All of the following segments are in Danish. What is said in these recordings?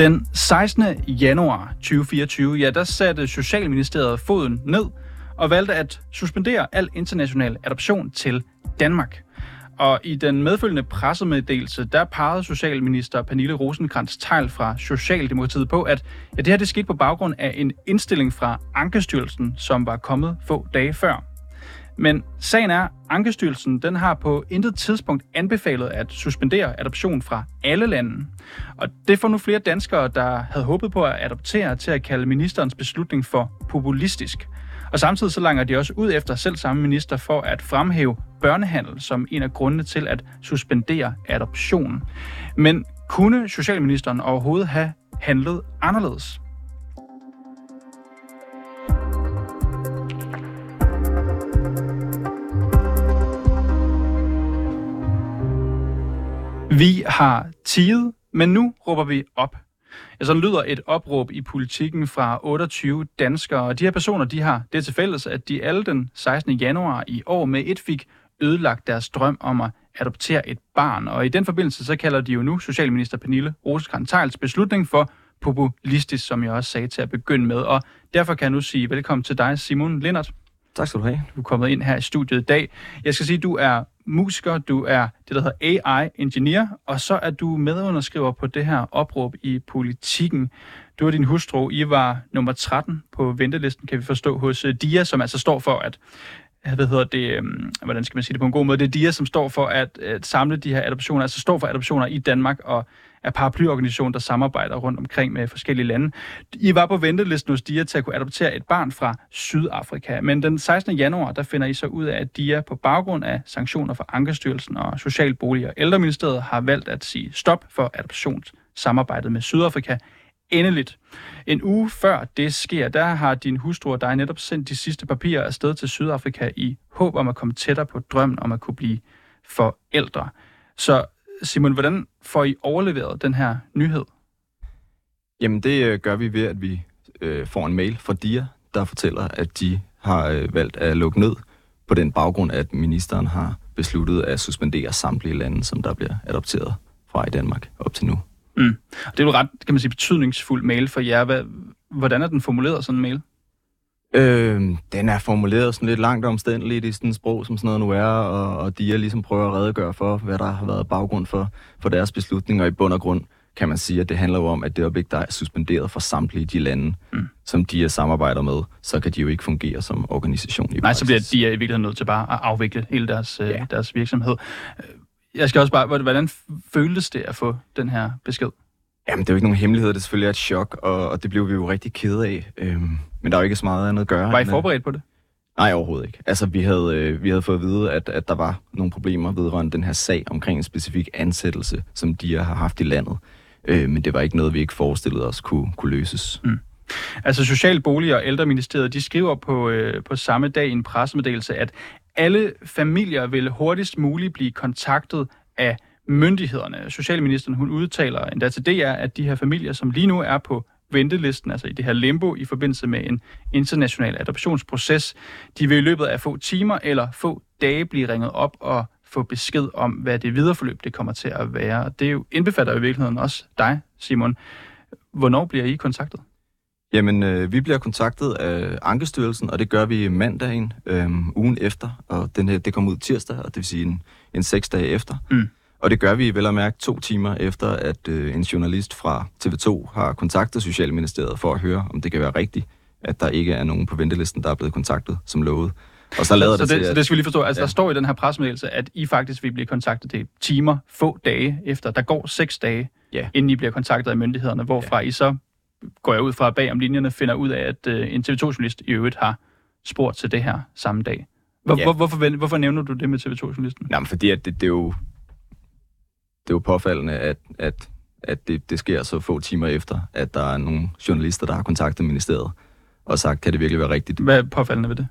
Den 16. januar 2024, ja, der satte Socialministeriet foden ned og valgte at suspendere al international adoption til Danmark. Og i den medfølgende pressemeddelelse, der pegede Socialminister Pernille rosenkrantz teil fra Socialdemokratiet på, at ja, det her det skete på baggrund af en indstilling fra Ankestyrelsen, som var kommet få dage før. Men sagen er, Ankestyrelsen den har på intet tidspunkt anbefalet at suspendere adoption fra alle lande. Og det får nu flere danskere, der havde håbet på at adoptere, til at kalde ministerens beslutning for populistisk. Og samtidig så langer de også ud efter selv samme minister for at fremhæve børnehandel som en af grundene til at suspendere adoptionen. Men kunne Socialministeren overhovedet have handlet anderledes? Vi har tiget, men nu råber vi op. Ja, sådan lyder et opråb i politikken fra 28 danskere, og de her personer, de har det til fælles, at de alle den 16. januar i år med et fik ødelagt deres drøm om at adoptere et barn. Og i den forbindelse, så kalder de jo nu Socialminister Pernille rosenkrantz beslutning for populistisk, som jeg også sagde til at begynde med. Og derfor kan jeg nu sige velkommen til dig, Simon Lindert. Tak skal du have. Du er kommet ind her i studiet i dag. Jeg skal sige, at du er musiker, du er det, der hedder AI-engineer, og så er du medunderskriver på det her opråb i politikken. Du og din hustru, I var nummer 13 på ventelisten, kan vi forstå, hos øh, DIA, som altså står for at hvad hedder det, øhm, hvordan skal man sige det på en god måde, det er DIA, som står for at, at samle de her adoptioner, altså står for adoptioner i Danmark, og er paraplyorganisation, der samarbejder rundt omkring med forskellige lande. I var på ventelisten hos DIA til at kunne adoptere et barn fra Sydafrika, men den 16. januar, der finder I så ud af, at DIA på baggrund af sanktioner fra Ankestyrelsen og Socialbolig og Ældreministeriet har valgt at sige stop for adoptionssamarbejdet med Sydafrika endeligt. En uge før det sker, der har din hustru og dig netop sendt de sidste papirer afsted til Sydafrika i håb om at komme tættere på drømmen om at kunne blive forældre. Så Simon, hvordan får I overleveret den her nyhed? Jamen det øh, gør vi ved, at vi øh, får en mail fra DIA, der fortæller, at de har øh, valgt at lukke ned på den baggrund, at ministeren har besluttet at suspendere samtlige lande, som der bliver adopteret fra i Danmark op til nu. Mm. Det er jo ret, kan man sige, betydningsfuld mail for jer. Hvad, hvordan er den formuleret, sådan en mail? Øh, den er formuleret sådan lidt langt omstændeligt i sådan et sprog, som sådan noget nu er, og, og de er ligesom prøver at redegøre for, hvad der har været baggrund for, for deres beslutninger i bund og grund kan man sige, at det handler jo om, at det øjeblik, der er suspenderet for samtlige de lande, mm. som de er samarbejder med, så kan de jo ikke fungere som organisation i Nej, praksis. så bliver de i virkeligheden nødt til bare at afvikle hele deres, øh, ja. deres virksomhed. Jeg skal også bare, hvordan føltes det at få den her besked? Jamen, det er jo ikke nogen hemmelighed, det er selvfølgelig et chok, og, og det blev vi jo rigtig kede af. Øhm, men der er jo ikke så meget andet at gøre. Var I forberedt på det? Nej, overhovedet ikke. Altså, vi havde, øh, vi havde fået at vide, at, at der var nogle problemer vedrørende den her sag omkring en specifik ansættelse, som de har haft i landet. Øh, men det var ikke noget, vi ikke forestillede os kunne, kunne løses. Mm. Altså Social Bolig og Ældreministeriet, de skriver på, øh, på samme dag i en pressemeddelelse, at alle familier vil hurtigst muligt blive kontaktet af myndighederne. Socialministeren hun udtaler endda til DR, at de her familier, som lige nu er på ventelisten, altså i det her limbo i forbindelse med en international adoptionsproces, de vil i løbet af få timer eller få dage blive ringet op og få besked om, hvad det videre forløb det kommer til at være. Og det jo indbefatter i virkeligheden også dig, Simon. Hvornår bliver I kontaktet? Jamen, øh, vi bliver kontaktet af Ankestyrelsen, og det gør vi mandagen øh, ugen efter, og den det kommer ud tirsdag, og det vil sige en, en seks dage efter. Mm. Og det gør vi vel at mærke to timer efter, at øh, en journalist fra TV2 har kontaktet Socialministeriet for at høre, om det kan være rigtigt, at der ikke er nogen på ventelisten, der er blevet kontaktet som lovet. Og så lader så, det, så det, til, så det skal vi lige forstå. Altså, ja. der står i den her pressemeddelelse, at I faktisk vil blive kontaktet til timer, få dage efter. Der går seks dage, ja. inden I bliver kontaktet af myndighederne, hvorfra ja. I så, går jeg ud fra bag om linjerne, finder ud af, at øh, en TV2-journalist i øvrigt har spurgt til det her samme dag. Hvor, ja. hvor, hvorfor, hvorfor nævner du det med TV2-journalisten? Jamen, fordi at det, det er jo det er jo påfaldende, at, at, at det, det sker så få timer efter, at der er nogle journalister, der har kontaktet ministeriet og sagt, kan det virkelig være rigtigt? Hvad er påfaldende ved det?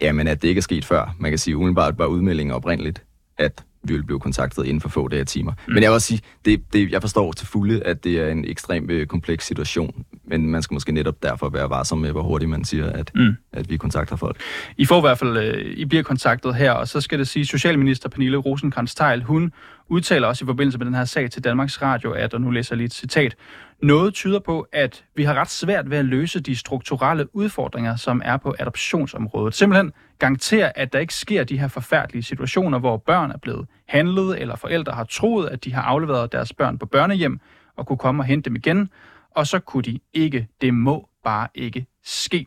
Jamen, at det ikke er sket før. Man kan sige, umiddelbart var udmeldingen oprindeligt, at vi ville blive kontaktet inden for få dage og timer. Mm. Men jeg vil også sige, det, det, jeg forstår til fulde, at det er en ekstremt øh, kompleks situation, men man skal måske netop derfor være varsom med, hvor hurtigt man siger, at, mm. at vi kontakter folk. I får i hvert fald, øh, I bliver kontaktet her, og så skal det sige, Socialminister Pernille rosenkrantz teil hun udtaler også i forbindelse med den her sag til Danmarks Radio, at, og nu læser jeg lige et citat, noget tyder på, at vi har ret svært ved at løse de strukturelle udfordringer, som er på adoptionsområdet. Simpelthen garantere, at der ikke sker de her forfærdelige situationer, hvor børn er blevet handlet, eller forældre har troet, at de har afleveret deres børn på børnehjem, og kunne komme og hente dem igen, og så kunne de ikke. Det må bare ikke ske.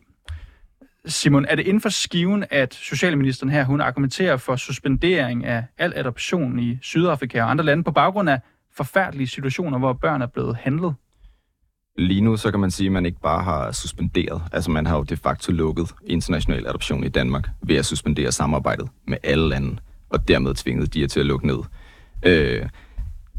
Simon, er det inden for skiven, at Socialministeren her, hun argumenterer for suspendering af al adoption i Sydafrika og andre lande på baggrund af forfærdelige situationer, hvor børn er blevet handlet? Lige nu, så kan man sige, at man ikke bare har suspenderet. Altså, man har jo de facto lukket international adoption i Danmark ved at suspendere samarbejdet med alle lande, og dermed tvinget de til at lukke ned. Øh,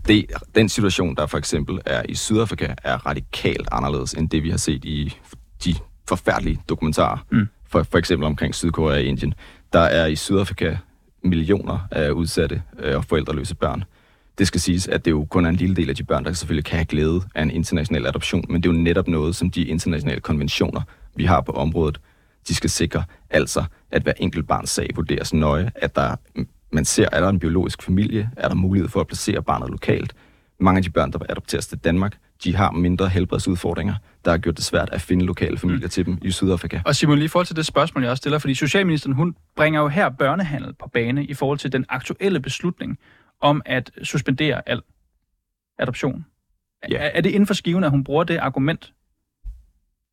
det, den situation, der for eksempel er i Sydafrika, er radikalt anderledes end det, vi har set i de forfærdelige dokumentarer, mm for, for eksempel omkring Sydkorea og Indien. Der er i Sydafrika millioner af udsatte øh, og forældreløse børn. Det skal siges, at det jo kun er en lille del af de børn, der selvfølgelig kan have glæde af en international adoption, men det er jo netop noget, som de internationale konventioner, vi har på området, de skal sikre. Altså, at hver enkelt barns sag vurderes nøje, at der, man ser, er der en biologisk familie, er der mulighed for at placere barnet lokalt. Mange af de børn, der adopteres til Danmark, de har mindre helbredsudfordringer, der har gjort det svært at finde lokale familier mm. til dem i Sydafrika. Og Simon, lige i forhold til det spørgsmål, jeg også stiller, fordi Socialministeren, hun bringer jo her børnehandel på bane i forhold til den aktuelle beslutning om at suspendere al adoption. Ja. Er, er det inden for skiven, at hun bruger det argument?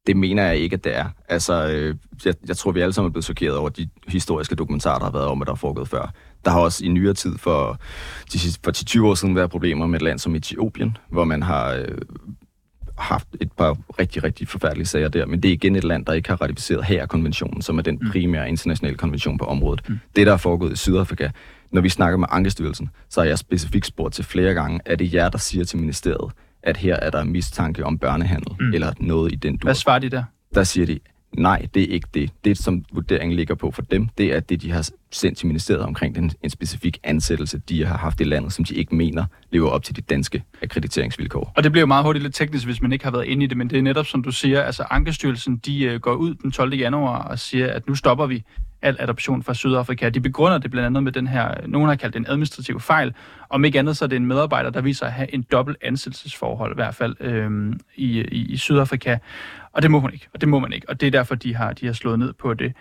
Det mener jeg ikke, at det er. Altså, øh, jeg, jeg tror, vi alle sammen er blevet chokeret over de historiske dokumentarer, der har været om, at der er foregået før. Der har også i nyere tid for, de, for 10-20 år siden været problemer med et land som Etiopien, hvor man har øh, haft et par rigtig, rigtig forfærdelige sager der, men det er igen et land, der ikke har ratificeret her konventionen, som er den mm. primære internationale konvention på området. Mm. Det, der er foregået i Sydafrika, når vi snakker med Ankestyrelsen, så har jeg specifikt spurgt til flere gange, er det jer, der siger til ministeriet, at her er der mistanke om børnehandel, mm. eller noget i den dur? Hvad svarer de der? Der siger de, nej, det er ikke det. Det, som vurderingen ligger på for dem, det er det, de har sendt til ministeriet omkring den, en specifik ansættelse, de har haft i landet, som de ikke mener lever op til de danske akkrediteringsvilkår. Og det bliver jo meget hurtigt lidt teknisk, hvis man ikke har været inde i det, men det er netop, som du siger, altså Ankestyrelsen, de uh, går ud den 12. januar og siger, at nu stopper vi al adoption fra Sydafrika. De begrunder det blandt andet med den her, nogen har kaldt det en administrativ fejl. Om ikke andet, så er det en medarbejder, der viser at have en dobbelt ansættelsesforhold, i hvert fald øhm, i, i, i Sydafrika. Og det må hun ikke, og det må man ikke. Og det er derfor, de har, de har slået ned på det.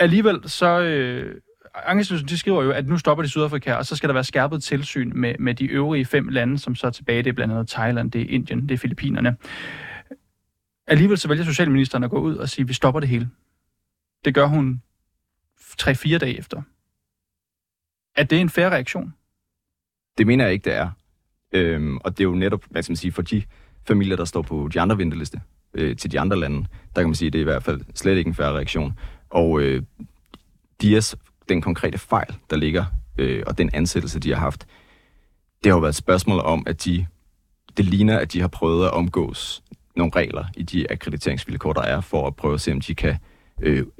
Alligevel så... Øh, Ankestyrelsen de skriver jo, at nu stopper de Sydafrika, og så skal der være skærpet tilsyn med, med de øvrige fem lande, som så er tilbage. Det er blandt andet Thailand, det er Indien, det er Filippinerne. Alligevel så vælger Socialministeren at gå ud og sige, at vi stopper det hele. Det gør hun 3-4 dage efter. Er det en færre reaktion? Det mener jeg ikke, det er. Øhm, og det er jo netop, hvad skal man sige, for de familier, der står på de andre venteliste øh, til de andre lande, der kan man sige, at det er i hvert fald slet ikke en færre reaktion. Og øh, Dias, den konkrete fejl, der ligger, øh, og den ansættelse, de har haft, det har jo været et spørgsmål om, at de, det ligner, at de har prøvet at omgås nogle regler i de akkrediteringsvilkår, der er, for at prøve at se, om de kan øh,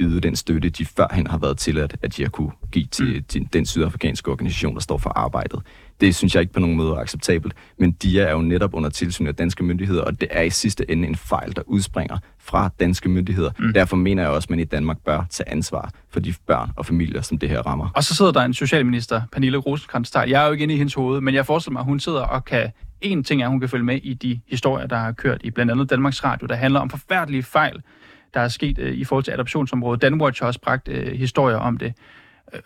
yde den støtte, de førhen har været tilladt, at de har kunne give til, mm. til den sydafrikanske organisation, der står for arbejdet. Det synes jeg ikke på nogen måde er acceptabelt, men de er jo netop under tilsyn af danske myndigheder, og det er i sidste ende en fejl, der udspringer fra danske myndigheder. Mm. Derfor mener jeg også, at man i Danmark bør tage ansvar for de børn og familier, som det her rammer. Og så sidder der en socialminister, Pernille rosenkrantz Jeg er jo ikke inde i hendes hoved, men jeg forestiller mig, at hun sidder og kan... En ting er, at hun kan følge med i de historier, der har kørt i blandt andet Danmarks Radio, der handler om forfærdelige fejl, der er sket øh, i forhold til adoptionsområdet. Danwatch har også bragt øh, historier om det.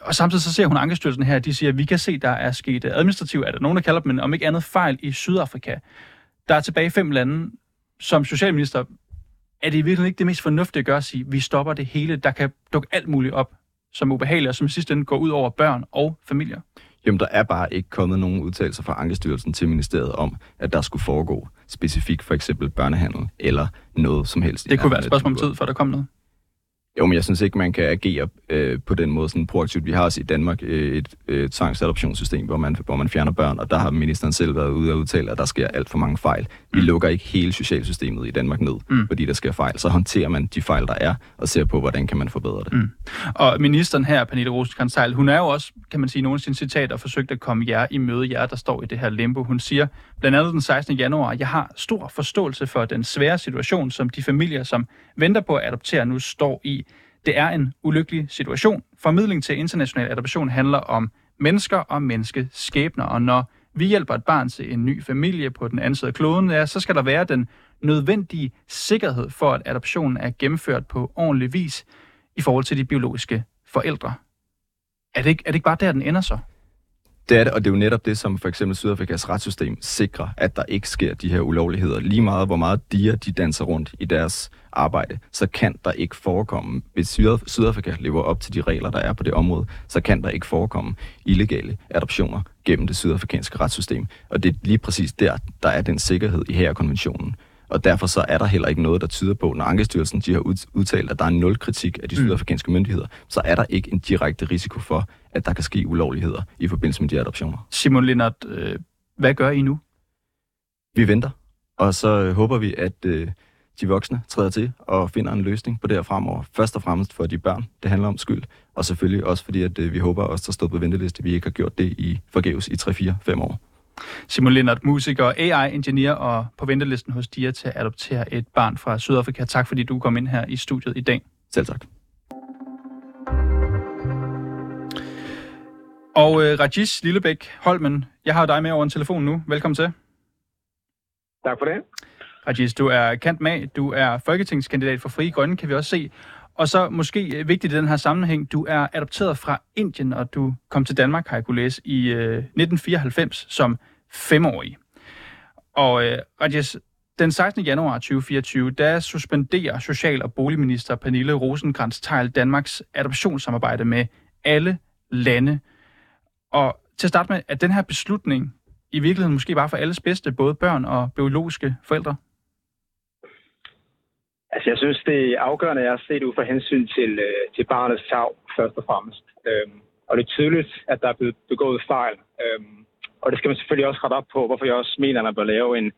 Og samtidig så ser hun Ankestyrelsen her, de siger, at vi kan se, der er sket øh, administrativt, er der nogen, der kalder dem, men om ikke andet fejl i Sydafrika. Der er tilbage fem lande, som socialminister, er det virkelig ikke det mest fornuftige at gøre at sige, at vi stopper det hele, der kan dukke alt muligt op, som ubehageligt, og som i sidste ende går ud over børn og familier? Jamen, der er bare ikke kommet nogen udtalelser fra Ankestyrelsen til ministeriet om, at der skulle foregå specifikt for eksempel børnehandel eller noget som helst. Det kunne være et spørgsmål om tid, før der kom noget. Jo, men jeg synes ikke, man kan agere øh, på den måde sådan proaktivt. Vi har også i Danmark øh, et øh, tvangsadoptionssystem, hvor man, hvor man fjerner børn, og der har ministeren selv været ude og udtale, at der sker alt for mange fejl. Vi mm. lukker ikke hele socialsystemet i Danmark ned, mm. fordi der sker fejl. Så håndterer man de fejl, der er, og ser på, hvordan kan man forbedre det. Mm. Og ministeren her, Pernille rosenkrantz hun er jo også, kan man sige, nogle af sine citater forsøgt at komme jer i møde, jer der står i det her limbo. Hun siger blandt andet den 16. januar, jeg har stor forståelse for den svære situation, som de familier, som venter på at adoptere, nu står i. Det er en ulykkelig situation. Formidling til international adoption handler om mennesker og menneskeskæbner. Og når vi hjælper et barn til en ny familie på den anden side af kloden, ja, så skal der være den nødvendige sikkerhed for, at adoptionen er gennemført på ordentlig vis i forhold til de biologiske forældre. Er det ikke, er det ikke bare der, den ender så? Det er det, og det er jo netop det, som for eksempel Sydafrikas retssystem sikrer, at der ikke sker de her ulovligheder. Lige meget, hvor meget diger de danser rundt i deres arbejde, så kan der ikke forekomme, hvis Sydafrika lever op til de regler, der er på det område, så kan der ikke forekomme illegale adoptioner gennem det sydafrikanske retssystem. Og det er lige præcis der, der er den sikkerhed i her konventionen. Og derfor så er der heller ikke noget, der tyder på, når Ankestyrelsen de har udtalt, at der er nul kritik af de mm. sydafrikanske myndigheder, så er der ikke en direkte risiko for, at der kan ske ulovligheder i forbindelse med de adoptioner. Simon Lindert, øh, hvad gør I nu? Vi venter, og så øh, håber vi, at øh, de voksne træder til og finder en løsning på det her fremover. Først og fremmest for de børn, det handler om skyld, og selvfølgelig også fordi, at øh, vi håber også, der står på venteliste, vi ikke har gjort det i forgæves i 3-4-5 år. Simon Lindert, musiker, AI-ingeniør og på ventelisten hos DIA til at adoptere et barn fra Sydafrika. Tak fordi du kom ind her i studiet i dag. Selv tak. Og øh, Rajis Lillebæk Holmen, jeg har dig med over en telefon nu. Velkommen til. Tak for det. Rajis, du er kant med. Du er folketingskandidat for Frie Grønne, kan vi også se. Og så måske øh, vigtigt i den her sammenhæng, du er adopteret fra Indien, og du kom til Danmark, har jeg kunne læse, i øh, 1994 som femårig. Og øh, Rajesh, den 16. januar 2024, der suspenderer Social- og Boligminister Pernille rosenkrantz teil Danmarks adoptionssamarbejde med alle lande. Og til at starte med, at den her beslutning i virkeligheden måske bare for alles bedste, både børn og biologiske forældre? Altså, jeg synes, det er afgørende at se ud fra hensyn til, øh, til barnets tag, først og fremmest. Øhm, og det er tydeligt, at der er blevet begået fejl. Øhm, og det skal man selvfølgelig også rette op på, hvorfor jeg også mener, at man bør lave en,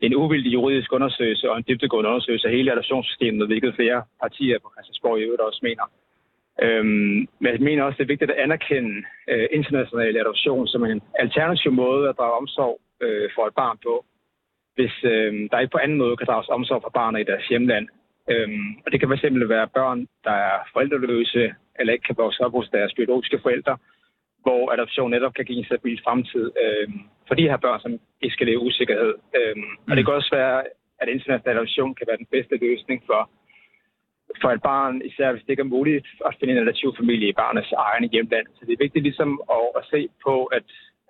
en uvildig juridisk undersøgelse og en dybdegående undersøgelse af hele relationssystemet, hvilket flere partier på Christiansborg i øvrigt også mener. Øhm, men jeg mener også, det er vigtigt at anerkende øh, international adoption som en alternativ måde at drage omsorg øh, for et barn på hvis øh, der ikke på anden måde kan drages omsorg for barnet i deres hjemland. Øhm, og det kan fx være børn, der er forældreløse, eller ikke kan vokse op hos deres biologiske forældre, hvor adoption netop kan give en stabil fremtid øh, for de her børn, som ikke skal leve usikkerhed. Øhm, mm. Og det kan også være, at international adoption kan være den bedste løsning for, for et barn, især hvis det ikke er muligt at finde en adoptivfamilie i barnets egen hjemland. Så det er vigtigt ligesom at, at se på, at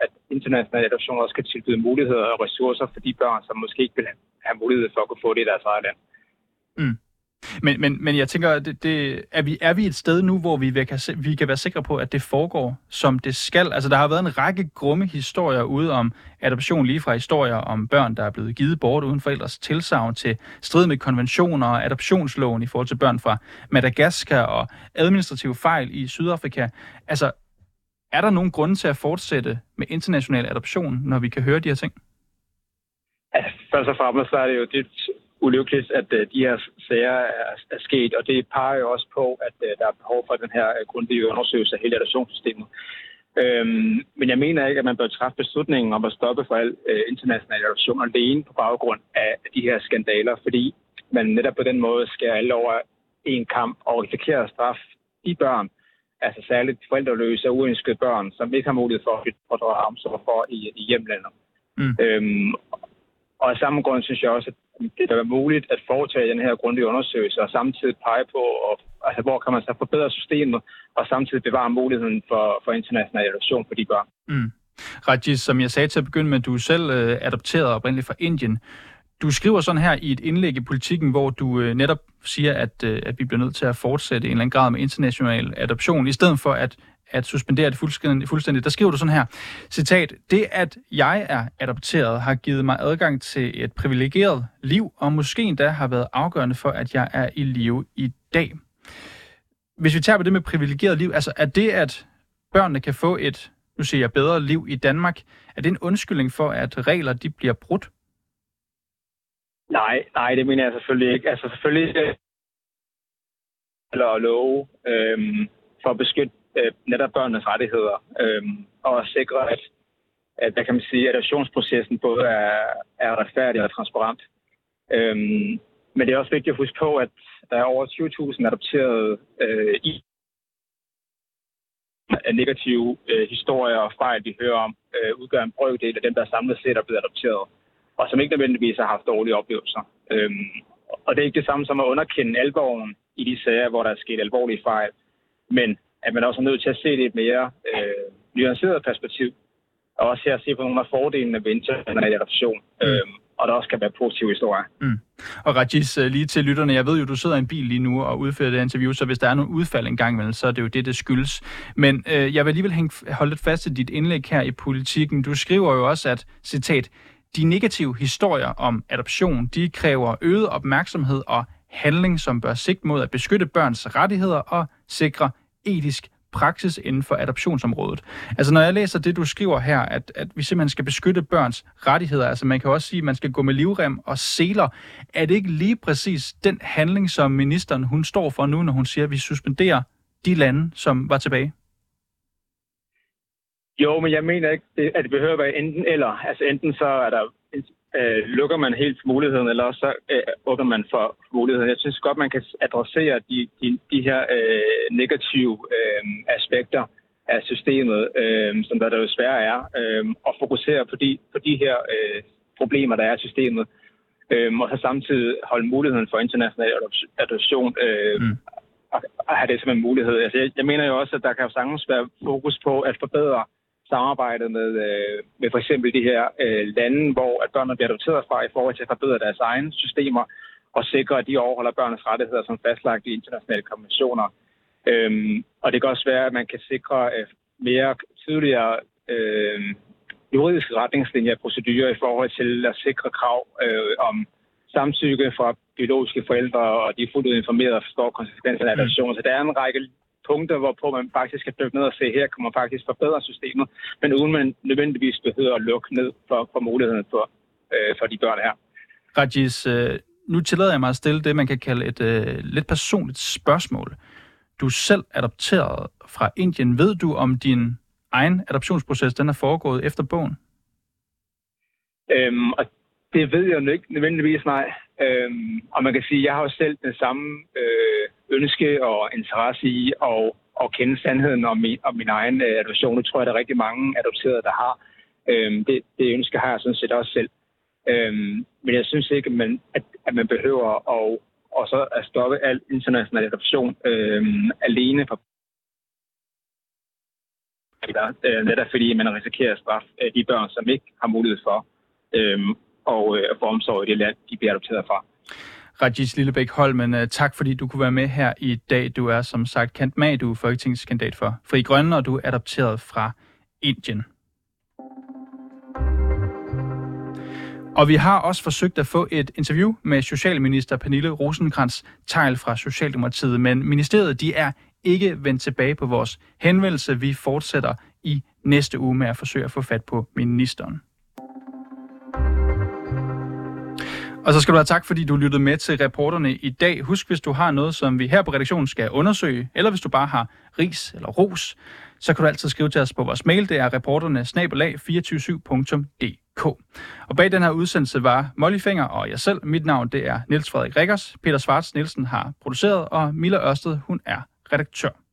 at internationale adoptioner også kan tilbyde muligheder og ressourcer for de børn, som måske ikke vil have mulighed for at kunne få det i deres eget land. Mm. Men, men, men jeg tænker, det, det, er, vi, er vi et sted nu, hvor vi kan, vi kan være sikre på, at det foregår, som det skal? Altså, der har været en række grumme historier ude om adoption, lige fra historier om børn, der er blevet givet bort uden forældres tilsavn, til strid med konventioner og adoptionsloven i forhold til børn fra Madagaskar og administrative fejl i Sydafrika. Altså, er der nogen grunde til at fortsætte med international adoption, når vi kan høre de her ting? Ja, først og fremmest så er det jo dybt ulykkeligt, at øh, de her sager er, er sket, og det peger jo også på, at uh, der er behov for den her uh, grundige undersøgelse af hele adoptionssystemet. Øhm, men jeg mener ikke, at man bør træffe beslutningen om at stoppe for al uh, international adoption alene på baggrund af de her skandaler, fordi man netop på den måde skal alle over en kamp og risikere straf de børn, altså særligt forældreløse og uønskede børn, som ikke har mulighed for at drage omsorg for i, i hjemlandet. Mm. Øhm, og af samme grund synes jeg også, at det kan være muligt at foretage den her grundige undersøgelse og samtidig pege på, og, altså, hvor kan man så forbedre systemet og samtidig bevare muligheden for, for international adoption for de børn. Mm. Rajis, som jeg sagde til at begynde med, du er selv øh, adopteret oprindeligt fra Indien. Du skriver sådan her i et indlæg i politikken, hvor du øh, netop siger, at, øh, at vi bliver nødt til at fortsætte en eller anden grad med international adoption, i stedet for at, at suspendere det fuldstændig, fuldstændig. Der skriver du sådan her, citat, det at jeg er adopteret har givet mig adgang til et privilegeret liv, og måske endda har været afgørende for, at jeg er i live i dag. Hvis vi tager på det med privilegeret liv, altså er det, at børnene kan få et, nu siger jeg, bedre liv i Danmark, er det en undskyldning for, at regler de bliver brudt? Nej, nej, det mener jeg selvfølgelig ikke. Altså selvfølgelig eller love øhm, for at beskytte øh, netop børnenes rettigheder øh, og sikre, at, at hvad kan man sige, adoptionsprocessen både er, er retfærdig og transparent. Øh, men det er også vigtigt at huske på, at der er over 20.000 adopterede øh, i negative øh, historier og fejl, vi hører om, øh, udgør en brøkdel af dem, der samlet set er blevet adopteret, og som ikke nødvendigvis har haft dårlige oplevelser. Øhm, og det er ikke det samme som at underkende alvoren i de sager, hvor der er sket alvorlige fejl, men at man også er nødt til at se det i et mere øh, nuanceret perspektiv, og også her at se på nogle af fordelene ved international adoption. Mm. Øhm, og der også kan være positive historier. Mm. Og Rajis, øh, lige til lytterne, jeg ved jo, du sidder i en bil lige nu og udfører det interview, så hvis der er nogle udfald en gang imellem, så er det jo det, det skyldes. Men øh, jeg vil alligevel hænge, holde lidt fast i dit indlæg her i politikken. Du skriver jo også, at, citat, de negative historier om adoption, de kræver øget opmærksomhed og handling, som bør sigte mod at beskytte børns rettigheder og sikre etisk praksis inden for adoptionsområdet. Altså når jeg læser det, du skriver her, at, at vi simpelthen skal beskytte børns rettigheder, altså man kan også sige, at man skal gå med livrem og seler, er det ikke lige præcis den handling, som ministeren hun står for nu, når hun siger, at vi suspenderer de lande, som var tilbage? Jo, men jeg mener ikke, at det behøver at være enten eller. Altså enten så er der øh, lukker man helt muligheden, eller så øh, åbner man for muligheden. Jeg synes godt, man kan adressere de, de, de her øh, negative øh, aspekter af systemet, øh, som der, der desværre er, øh, og fokusere på de, på de her øh, problemer, der er i systemet, øh, og så samtidig holde muligheden for international adoption øh, mm. og have det som en mulighed. Altså, jeg, jeg mener jo også, at der kan jo sagtens være fokus på at forbedre samarbejdet med, øh, med for eksempel de her øh, lande, hvor at børnene bliver adopteret fra i forhold til at forbedre deres egne systemer og sikre, at de overholder børnenes rettigheder som fastlagt i internationale konventioner. Øhm, og det kan også være, at man kan sikre øh, mere tydeligere øh, juridiske retningslinjer og procedurer i forhold til at sikre krav øh, om samtykke fra biologiske forældre, og de er fuldt ud informeret og forstår konsekvenserne af adoption. Så der er en række punkter, hvorpå man faktisk kan dykke ned og se, her kan man faktisk forbedre systemet, men uden man nødvendigvis behøver at lukke ned for, for muligheden for, øh, for de børn her. Rajis, øh, nu tillader jeg mig at stille det, man kan kalde et øh, lidt personligt spørgsmål. Du er selv adopteret fra Indien. Ved du, om din egen adoptionsproces den er foregået efter bogen? Øhm, og det ved jeg jo ikke nødvendigvis, nej. Øhm, og man kan sige, at jeg har jo selv den samme øh, ønske og interesse i at, at kende sandheden om min, om min egen øh, adoption. Det tror jeg, der er rigtig mange adopterede, der har. Øhm, det, det ønske har jeg sådan set også selv. Øhm, men jeg synes ikke, at man, at, at man behøver at, og så at stoppe al international adoption øhm, alene for øh, netop fordi man risikerer at straffe øh, de børn, som ikke har mulighed for øhm, og, øh, få omsorg i det land, de bliver adopteret fra. Rajis Lillebæk Holmen, øh, tak fordi du kunne være med her i dag. Du er som sagt kendt med, du er folketingskandidat for Fri Grønne, og du er adopteret fra Indien. Og vi har også forsøgt at få et interview med Socialminister Pernille rosenkrantz teil fra Socialdemokratiet, men ministeriet de er ikke vendt tilbage på vores henvendelse. Vi fortsætter i næste uge med at forsøge at få fat på ministeren. Og så skal du have tak, fordi du lyttede med til reporterne i dag. Husk, hvis du har noget, som vi her på redaktionen skal undersøge, eller hvis du bare har ris eller ros, så kan du altid skrive til os på vores mail. Det er reporterne 247dk Og bag den her udsendelse var Molly Finger og jeg selv. Mit navn det er Niels Frederik Rikkers. Peter Svarts Nielsen har produceret, og Milla Ørsted hun er redaktør.